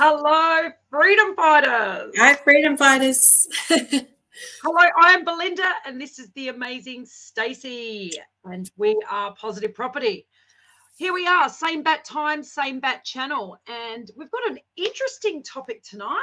Hello, freedom fighters. Hi, freedom fighters. Hello, I am Belinda, and this is the amazing Stacey, and we are Positive Property. Here we are, same bat time, same bat channel, and we've got an interesting topic tonight.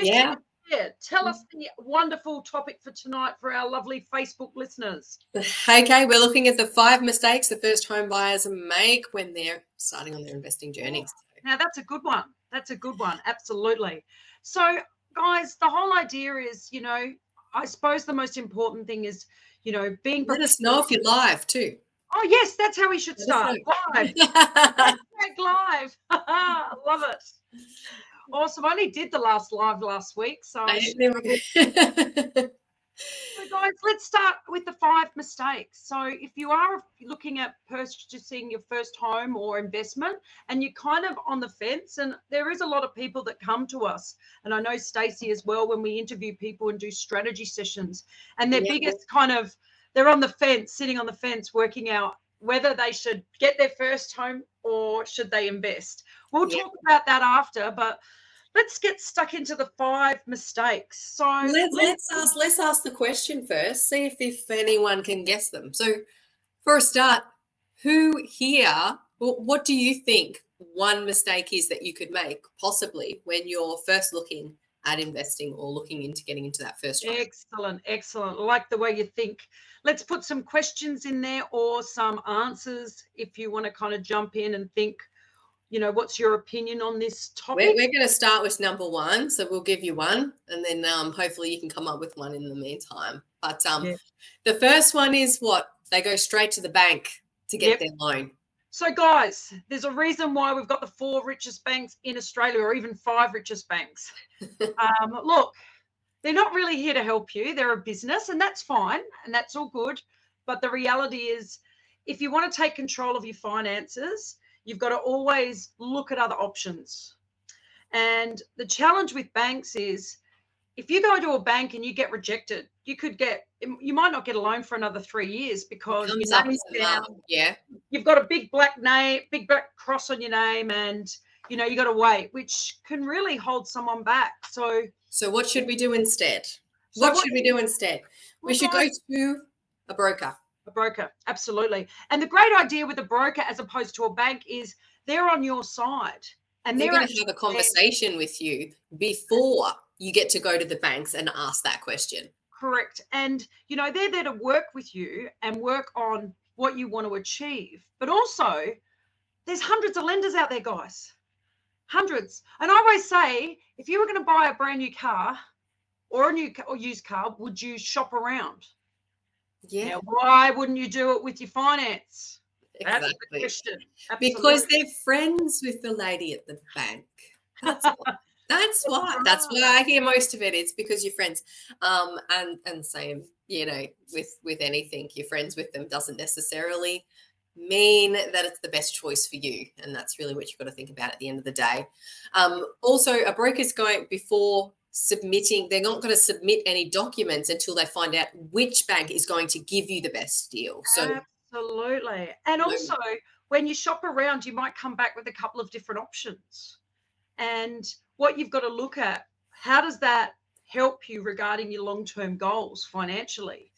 Yeah. Yeah, tell us the wonderful topic for tonight for our lovely Facebook listeners. Okay, we're looking at the five mistakes the first home buyers make when they're starting on their investing journey. Now, that's a good one. That's a good one. Absolutely. So, guys, the whole idea is, you know, I suppose the most important thing is, you know, being. Let us know if you're live too. Oh, yes, that's how we should start. Live. live. Love it. Awesome. I only did the last live last week. So, so, guys, let's start with the five mistakes. So, if you are looking at purchasing your first home or investment and you're kind of on the fence, and there is a lot of people that come to us, and I know Stacey as well when we interview people and do strategy sessions, and their yeah. biggest kind of they're on the fence, sitting on the fence, working out whether they should get their first home or should they invest. We'll yeah. talk about that after, but let's get stuck into the five mistakes. So let's, let's ask let's ask the question first. See if if anyone can guess them. So for a start, who here? What do you think one mistake is that you could make possibly when you're first looking at investing or looking into getting into that first home? Excellent, excellent. like the way you think. Let's put some questions in there or some answers if you want to kind of jump in and think you know, what's your opinion on this topic? We're, we're going to start with number one. So we'll give you one and then um, hopefully you can come up with one in the meantime. But um, yeah. the first one is what? They go straight to the bank to get yep. their loan. So, guys, there's a reason why we've got the four richest banks in Australia or even five richest banks. um, look, they're not really here to help you. They're a business and that's fine and that's all good. But the reality is, if you want to take control of your finances, you've got to always look at other options. And the challenge with banks is if you go to a bank and you get rejected, you could get you might not get a loan for another three years because your name's down. Yeah. You've got a big black name, big black cross on your name, and you know you got to wait, which can really hold someone back. So So what should we do instead? So what, what, should we do instead? We should go to a broker a broker absolutely. And the great idea with a broker as opposed to a bank is they're on your side and they're, they're going to have a conversation there. with you before you get to go to the banks and ask that question. Correct. And you know they're there to work with you and work on what you want to achieve. But also there's hundreds of lenders out there guys. Hundreds. And i always say if you were going to buy a brand new car or a new or used car would you shop around yeah. Now, why wouldn't you do it with your finance? Exactly. That's the question. Because they're friends with the lady at the bank. That's why. That's why. That's why I hear most of it. It's because you're friends. Um, and and same, you know, with with anything, you're friends with them doesn't necessarily mean that it's the best choice for you. And that's really what you've got to think about at the end of the day. Um, also, a broker's going before submitting they're not going to submit any documents until they find out which bank is going to give you the best deal so absolutely. And also when you shop around you might come back with a couple of different options. And what you've got to look at how does that help you regarding your long-term goals financially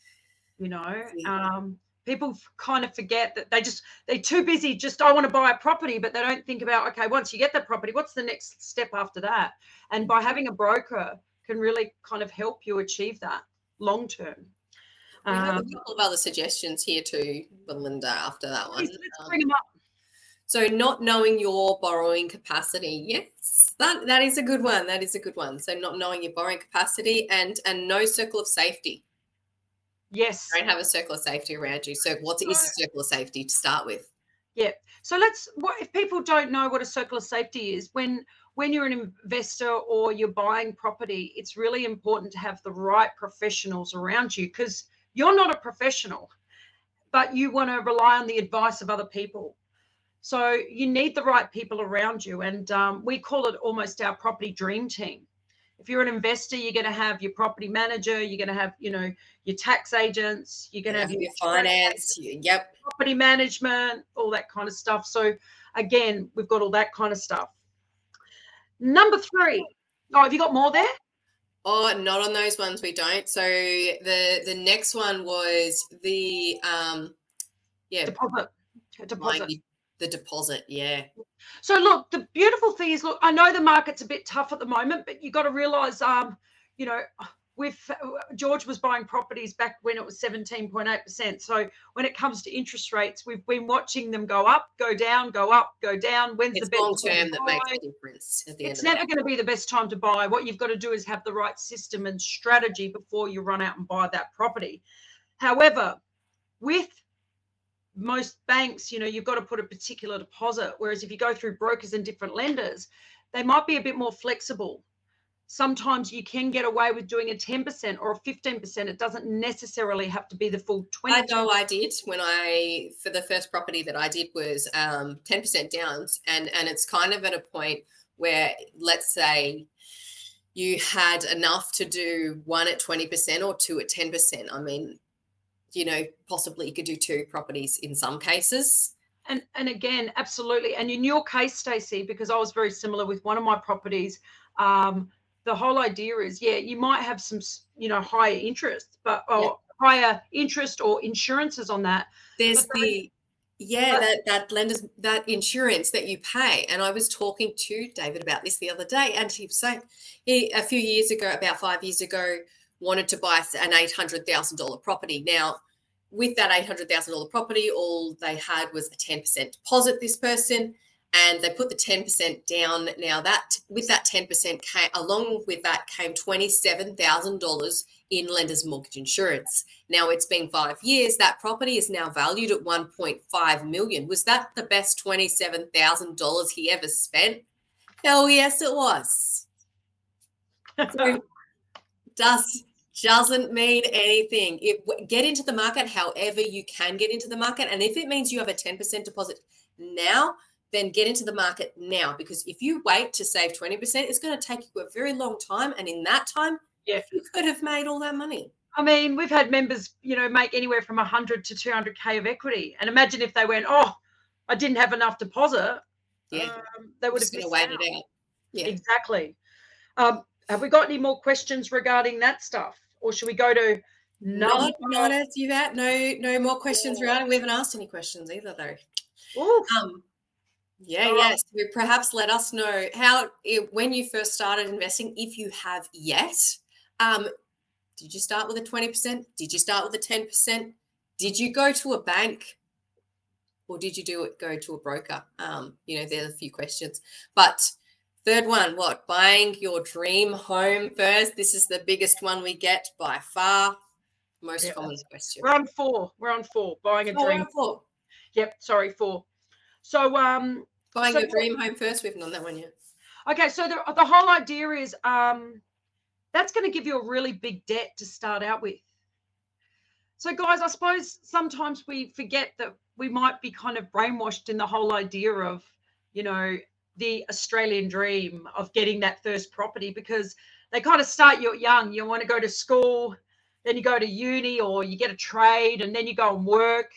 you know? Yeah. um, people kind of forget that they just they're too busy just i want to buy a property but they don't think about okay once you get the property what's the next step after that? And by having a broker can really kind of help you achieve that long term. We have um, a couple of other suggestions here too belinda after that one. Let's um, bring them up. So not knowing your borrowing capacity yes that that is a good one that is a good one. So not knowing your borrowing capacity and and no circle of safety Yes. don't have a circle of safety around you. So what is a circle of safety to start with? Yeah. So let's what if people don't know what a circle of safety is, when when you're an investor or you're buying property, it's really important to have the right professionals around you because you're not a professional, but you want to rely on the advice of other people. So you need the right people around you. And um, we call it almost our property dream team if you're an investor, you're going to have your property manager, you're going to have, you know, your tax agents, you're going to have, have your finance, yep, property management, all that kind of stuff. So again, we've got all that kind of stuff. Number three. Oh, have you got more there? Oh, not on those ones. We don't. So the the next one was the um, yeah, deposit. Deposit. The deposit, yeah. So look, the beautiful thing is, look, I know the market's a bit tough at the moment, but you got to realize, um, you know, with George was buying properties back when it was 17.8%. So when it comes to interest rates, we've been watching them go up, go down, go up, go down. When's it's the best long term that makes a difference? it's never going to be the best time to buy. What you've got to do is have the right system and strategy before you run out and buy that property. However, with most banks, you know, you've got to put a particular deposit. Whereas if you go through brokers and different lenders, they might be a bit more flexible sometimes you can get away with doing a 10% or a 15%. It doesn't necessarily have to be the full 20 I know I did when I, for the first property that I did was um, 10% downs. And, and it's kind of at a point where, let's say, you had enough to do one at 20% or two at 10%. I mean, you know, possibly you could do two properties in some cases. And, and again, absolutely. And in your case, Stacey, because I was very similar with one of my properties, um, the whole idea is yeah you might have some you know higher interest but or yeah. higher interest or insurances on that there's the yeah but, that that lenders that insurance that you pay and i was talking to david about this the other day and he was saying he a few years ago about five years ago wanted to buy an $800000 property now with that $800000 property all they had was a 10% deposit this person and they put the 10% down. Now that with that 10% came along with that came $27,000 in lender's mortgage insurance. Now it's been 5 years that property is now valued at 1.5 million. Was that the best $27,000 he ever spent? Hell yes it was. So does doesn't mean anything. It, get into the market however you can get into the market and if it means you have a 10% deposit now then get into the market now because if you wait to save 20%, it's going to take you a very long time. And in that time, yeah, you could have made all that money. I mean, we've had members, you know, make anywhere from 100 to 200K of equity. And imagine if they went, oh, I didn't have enough deposit. Yeah. Um, they would have been waited out. Yeah. Exactly. Um, have we got any more questions regarding that stuff? Or should we go to not, not as you that. No, no more questions around. We haven't asked any questions either, though. Um, yeah, yes. perhaps let us know how when you first started investing, if you have yet. Um, did you start with a 20%? Did you start with a 10%? Did you go to a bank? Or did you do it go to a broker? Um, you know, there's a few questions. But third one, what? Buying your dream home first. This is the biggest one we get by far. Most yeah. common question. We're on four. We're on four. Buying a oh, dream. Four. Yep, sorry, four. So um buying so, your dream home first. We've not that one yet. Okay, so the the whole idea is um that's going to give you a really big debt to start out with. So guys, I suppose sometimes we forget that we might be kind of brainwashed in the whole idea of, you know, the Australian dream of getting that first property because they kind of start you young. You want to go to school, then you go to uni or you get a trade and then you go and work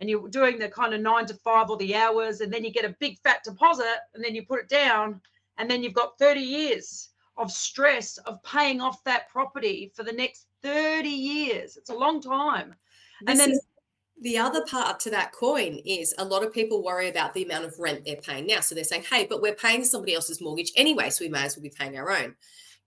and you're doing the kind of nine to five or the hours, and then you get a big fat deposit, and then you put it down, and then you've got 30 years of stress of paying off that property for the next 30 years. It's a long time. This and then the other part to that coin is a lot of people worry about the amount of rent they're paying now. So they're saying, hey, but we're paying somebody else's mortgage anyway, so we may as well be paying our own.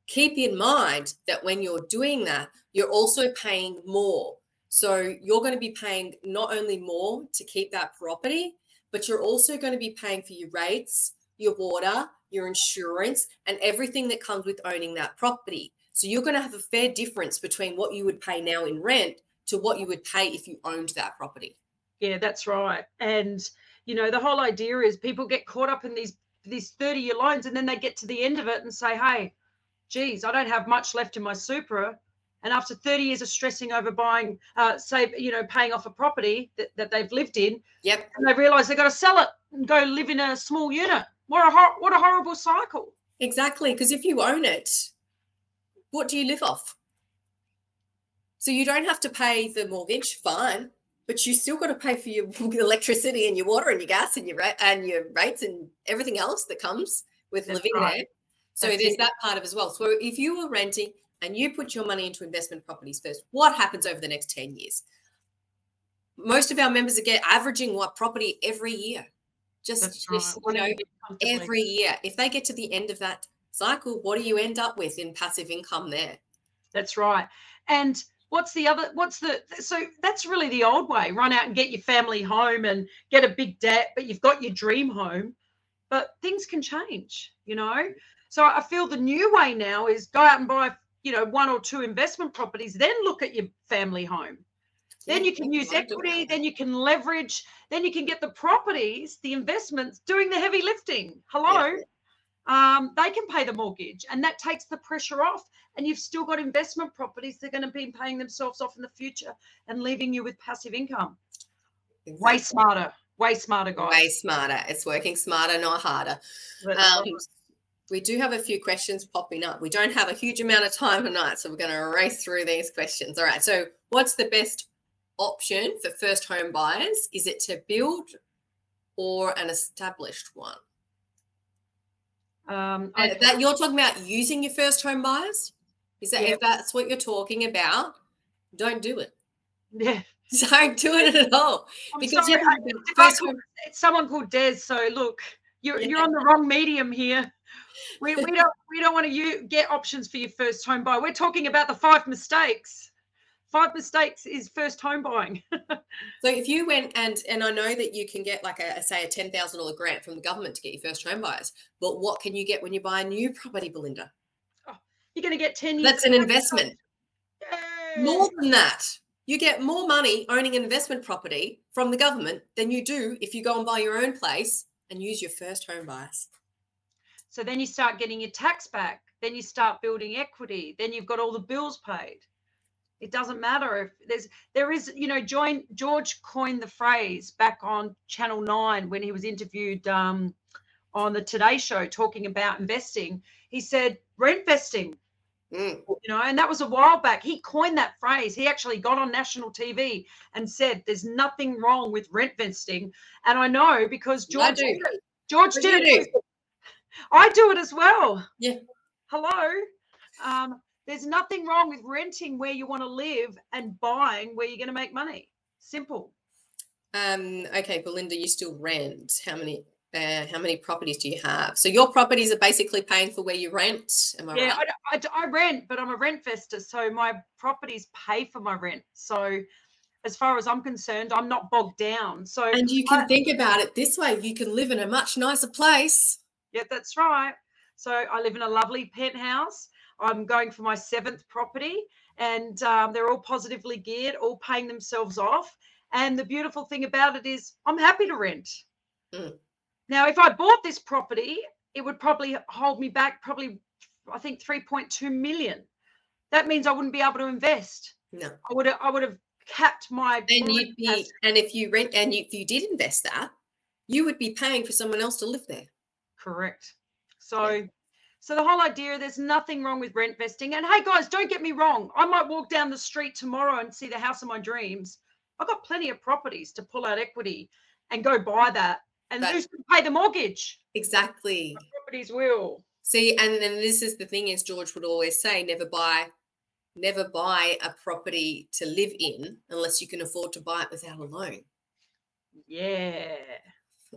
Keep in mind that when you're doing that, you're also paying more so you're going to be paying not only more to keep that property, but you're also going to be paying for your rates, your water, your insurance, and everything that comes with owning that property. So you're going to have a fair difference between what you would pay now in rent to what you would pay if you owned that property. Yeah, that's right. And you know, the whole idea is people get caught up in these these 30 year loans and then they get to the end of it and say, hey, geez, I don't have much left in my super. And after 30 years of stressing over buying, uh, say, you know, paying off a property that, that they've lived in, yep, and they realise they've got to sell it and go live in a small unit. What a hor- what a horrible cycle. Exactly, because if you own it, what do you live off? So you don't have to pay the mortgage, fine, but you still got to pay for your electricity and your water and your gas and your and your rates and everything else that comes with That's living right. there. So That's there's it. that part of as well. So if you were renting and you put your money into investment properties first, what happens over the next 10 years? Most of our members are get averaging what property every year. Just, just you know, every year. If they get to the end of that cycle, what do you end up with in passive income there? That's right. And what's the other what's the so that's really the old way run out and get your family home and get a big debt but you've got your dream home. But things can change you know? So i feel the new way now is go out and buy you know one or two investment properties then look at your family home. Then you can use equity then you can leverage then you can get the properties the investments doing the heavy lifting. Hello? Yeah um, they can pay the mortgage and that takes the pressure off and you've still got investment properties they're going to be paying themselves off in the future and leaving you with passive income. Exactly. way smarter way smarter guys. Way smarter. It's working smarter not harder. Um, we do have a few questions popping up. We don't have a huge amount of time tonight so we're going to race through these questions. All right so what's the best option for first home buyers? Is it to build or an established one um, I, that you're talking about using your first home buyers? Is that yeah. if that's what you're talking about? Don't do it. Yeah. Don't do it at all. I'm because sorry, I, first home... it's someone called Des. So look, you're yeah. you're on the wrong medium here. We, we don't we don't want to you get options for your first home buy. We're talking about the five mistakes five mistakes is first home buying. so if you went and and I know that you can get like a, say a ten thousand dollar grant from the government to get your first home buyers, but what can you get when you buy a new property, Belinda? Oh, you're going to get ten. That's an investment. More than that, you get more money owning an investment property from the government than you do if you go and buy your own place and use your first home buyers. So then you start getting your tax back. Then you start building equity. Then you've got all the bills paid. It doesn't matter if there's there is you know join George coined the phrase back on Channel Nine when he was interviewed um, on the Today Show talking about investing. He said rent vesting. Mm. You know, and that was a while back. He coined that phrase. He actually got on national TV and said, "There's nothing wrong with rent vesting." And I know because George did it. George did it. I do it as well. Yeah. Hello. Um, there's nothing wrong with renting where you want to live and buying where you're going to make money. Simple. Um, okay, Belinda, you still rent. How many uh, how many properties do you have? So your properties are basically paying for where you rent. Am I yeah, right? I, I, I, rent, but I'm a rent investor, so my properties pay for my rent. So as far as I'm concerned, I'm not bogged down. So and you can I, think about it this way: you can live in a much nicer place. Yeah, that's right. So I live in a lovely penthouse. I'm going for my seventh property, and um, they're all positively geared, all paying themselves off. And the beautiful thing about it is, I'm happy to rent. Mm. Now, if I bought this property, it would probably hold me back, probably, I think, 3.2 million. That means I wouldn't be able to invest. No, I would have, I would have capped my. And you'd be, and if you rent, and you, if you did invest that, you would be paying for someone else to live there. Correct. So. Yeah so the whole idea, there's nothing wrong with rent vesting. And hey, guys, don't get me wrong. I might walk down the street tomorrow and see the house of my dreams. I've got plenty of properties to pull out equity and go buy that. And That's, who's going to pay the mortgage? Exactly. My properties will. See, and then this is the thing is George would always say, never buy, never buy a property to live in unless you can afford to buy it without a loan. Yeah.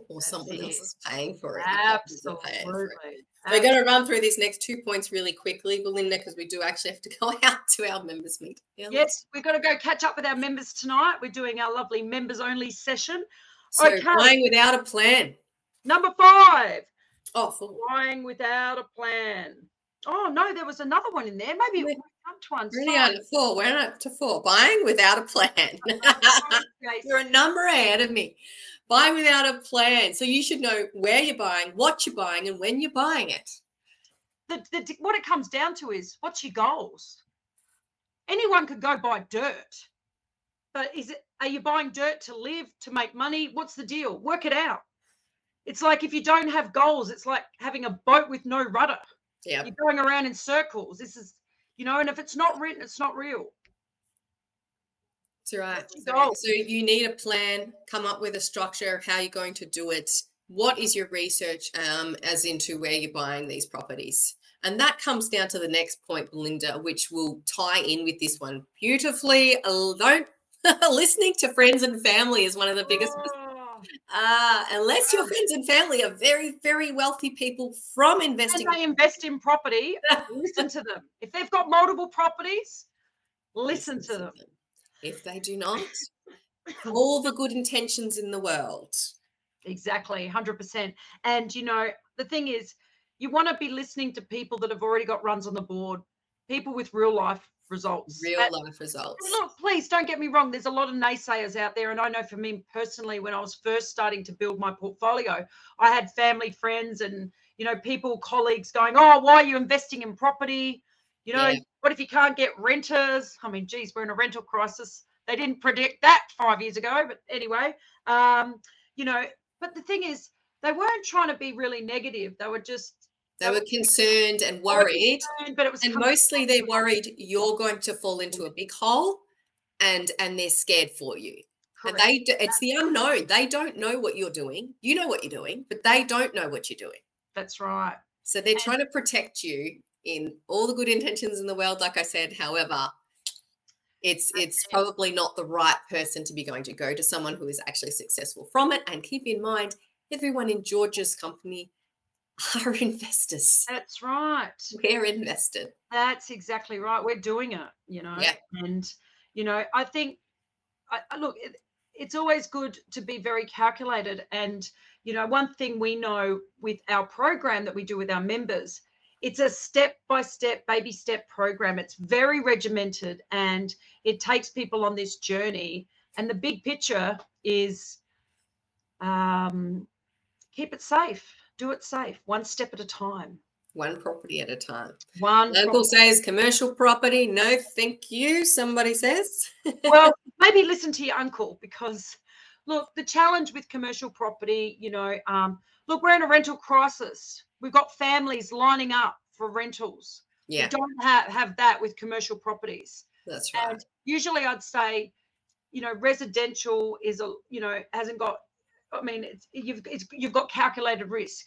Or That's someone it. else is paying for it. Absolutely. We're um, going to run through these next two points really quickly, Belinda, because we do actually have to go out to our members meet. Yeah, yes, we've got to go catch up with our members tonight. We're doing our lovely members only session. So okay. buying without a plan. Number five. Oh, four. Buying without a plan. Oh no, there was another one in there. Maybe we're, come to one. Really on four. We're up to four. Buying without a plan. You're a number ahead of me. Buy without a plan. So you should know where you're buying, what you're buying, and when you're buying it. The, the, what it comes down to is what's your goals? Anyone could go buy dirt, but is it are you buying dirt to live, to make money? What's the deal? Work it out. It's like if you don't have goals, it's like having a boat with no rudder. Yeah. You're going around in circles. This is, you know, and if it's not written, it's not real. That's right. So, so, you need a plan, come up with a structure of how you're going to do it, what is your research um, as into where you're buying these properties? And that comes down to the next point, Belinda, which will tie in with this one beautifully. Don't listening to friends and family is one of the biggest. Uh, unless your friends and family are very, very wealthy people from investing. They invest in property, listen to them. If they've got multiple properties, listen, listen to, them. them. If they do not, all the good intentions in the world. Exactly, 100%. And, you know, the thing is, you want to be listening to people that have already got runs on the board, people with real life results. Real that, life results. Look, please don't get me wrong. There's a lot of naysayers out there. And I know for me personally, when I was first starting to build my portfolio, I had family, friends, and you know, people, colleagues going, Oh, why are you investing in property? You know, yeah. what if you can't get renters? I mean, geez, we're in a rental crisis. They didn't predict that five years ago, but anyway, um, you know, but the thing is, they weren't trying to be really negative. They were just they were concerned and worried, concerned, but it was and mostly they're worried you're going to fall into a big hole, and and they're scared for you. Correct. And they it's the unknown. They don't know what you're doing. You know what you're doing, but they don't know what you're doing. That's right. So they're and, trying to protect you in all the good intentions in the world. Like I said, however, it's it's probably not the right person to be going to go to someone who is actually successful from it. And keep in mind, everyone in George's company are investors. That's right. We're invested. That's exactly right. We're doing it, you know. Yeah. And, you know, I think, I, I look, it, it's always good to be very calculated. And, you know, one thing we know with our program that we do with our members, it's a step by step, baby step program. It's very regimented and it takes people on this journey. And the big picture is um, keep it safe do it safe, one step at a time. One property at a time. One local property. says commercial property. No, thank you. Somebody says. well, maybe listen to your uncle because look, the challenge with commercial property, you know, um, look, we're in a rental crisis. We've got families lining up for rentals. Yeah. We don't have, have that with commercial properties. That's right. And usually I'd say, you know, residential is a, you know, hasn't got I mean, it's you've it's, you've got calculated risk.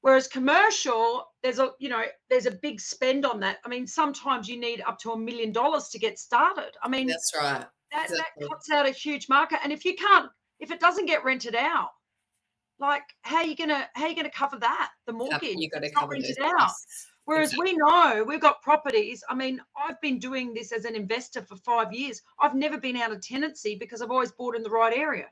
Whereas commercial, there's a you know there's a big spend on that. I mean, sometimes you need up to a million dollars to get started. I mean, that's right. That, exactly. that cuts out a huge market. And if you can't, if it doesn't get rented out, like how are you gonna how are you gonna cover that? The mortgage you got to cover it out. Whereas exactly. we know we've got properties. I mean, I've been doing this as an investor for five years. I've never been out of tenancy because I've always bought in the right area.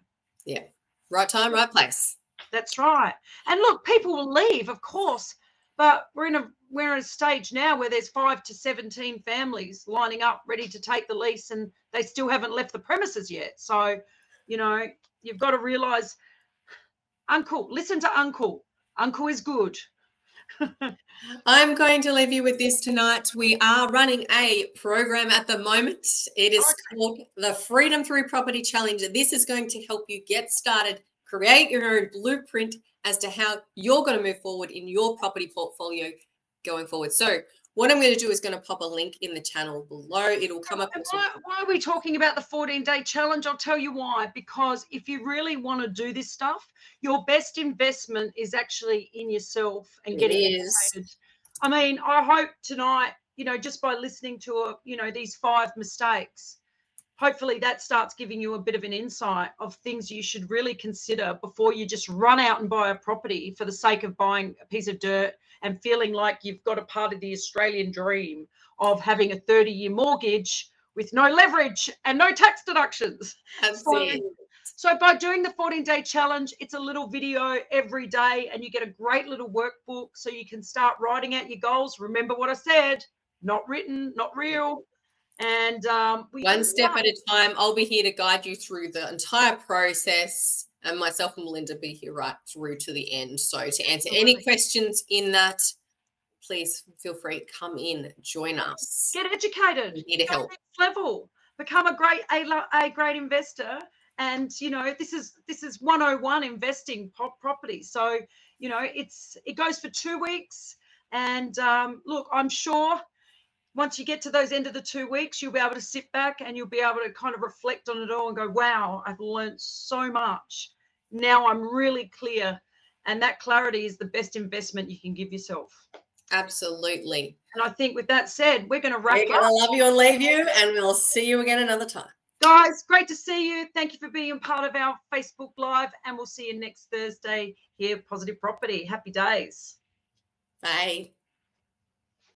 Yeah. Right time, right place. That's right. And look, people will leave, of course, but we're in a we're in a stage now where there's five to 17 families lining up ready to take the lease and they still haven't left the premises yet. So, you know, you've got to realize uncle, listen to uncle. Uncle is good. I'm going to leave you with this tonight. We are running a program at the moment. It is okay. called the Freedom Through Property Challenge. This is going to help you get started, create your own blueprint as to how you're going to move forward in your property portfolio going forward. So, what I'm going to do is going to pop a link in the channel below. It'll come up. Why, why, are we talking about the 14 day challenge? I'll tell you why. Because if you really want to do this stuff, your best investment is actually in yourself and getting educated. I mean, I hope tonight, you know, just by listening to, a, you know, these five mistakes, hopefully that starts giving you a bit of an insight of things you should really consider before you just run out and buy a property for the sake of buying a piece of dirt and feeling like you've got a part of the Australian dream of having a 30 year mortgage with no leverage and no tax deductions. So, so, by doing the 14 day challenge, it's a little video every day and you get a great little workbook so you can start writing out your goals. Remember what I said not written, not real. And um, one step at a time. I'll be here to guide you through the entire process and myself and Belinda be here right through to the end. So to answer any questions in that, please feel free to come in, join us. Get educated. We need help. level. Become a great A, a great investor. And you know, this is this is 101 investing property. So, you know, it's it goes for two weeks. And um, look, I'm sure once you get to those end of the two weeks, you'll be able to sit back and you'll be able to kind of reflect on it all and go, wow, I've learned so much. Now I'm really clear And that clarity is the best investment you can give yourself. Absolutely. And I think with that said, we're going to wrap we're up. I love you and leave you, and we'll see you again another time. Guys, great to see you. Thank you for being part of our Facebook Live, and we'll see you next Thursday here, Positive Property. Happy days. Bye.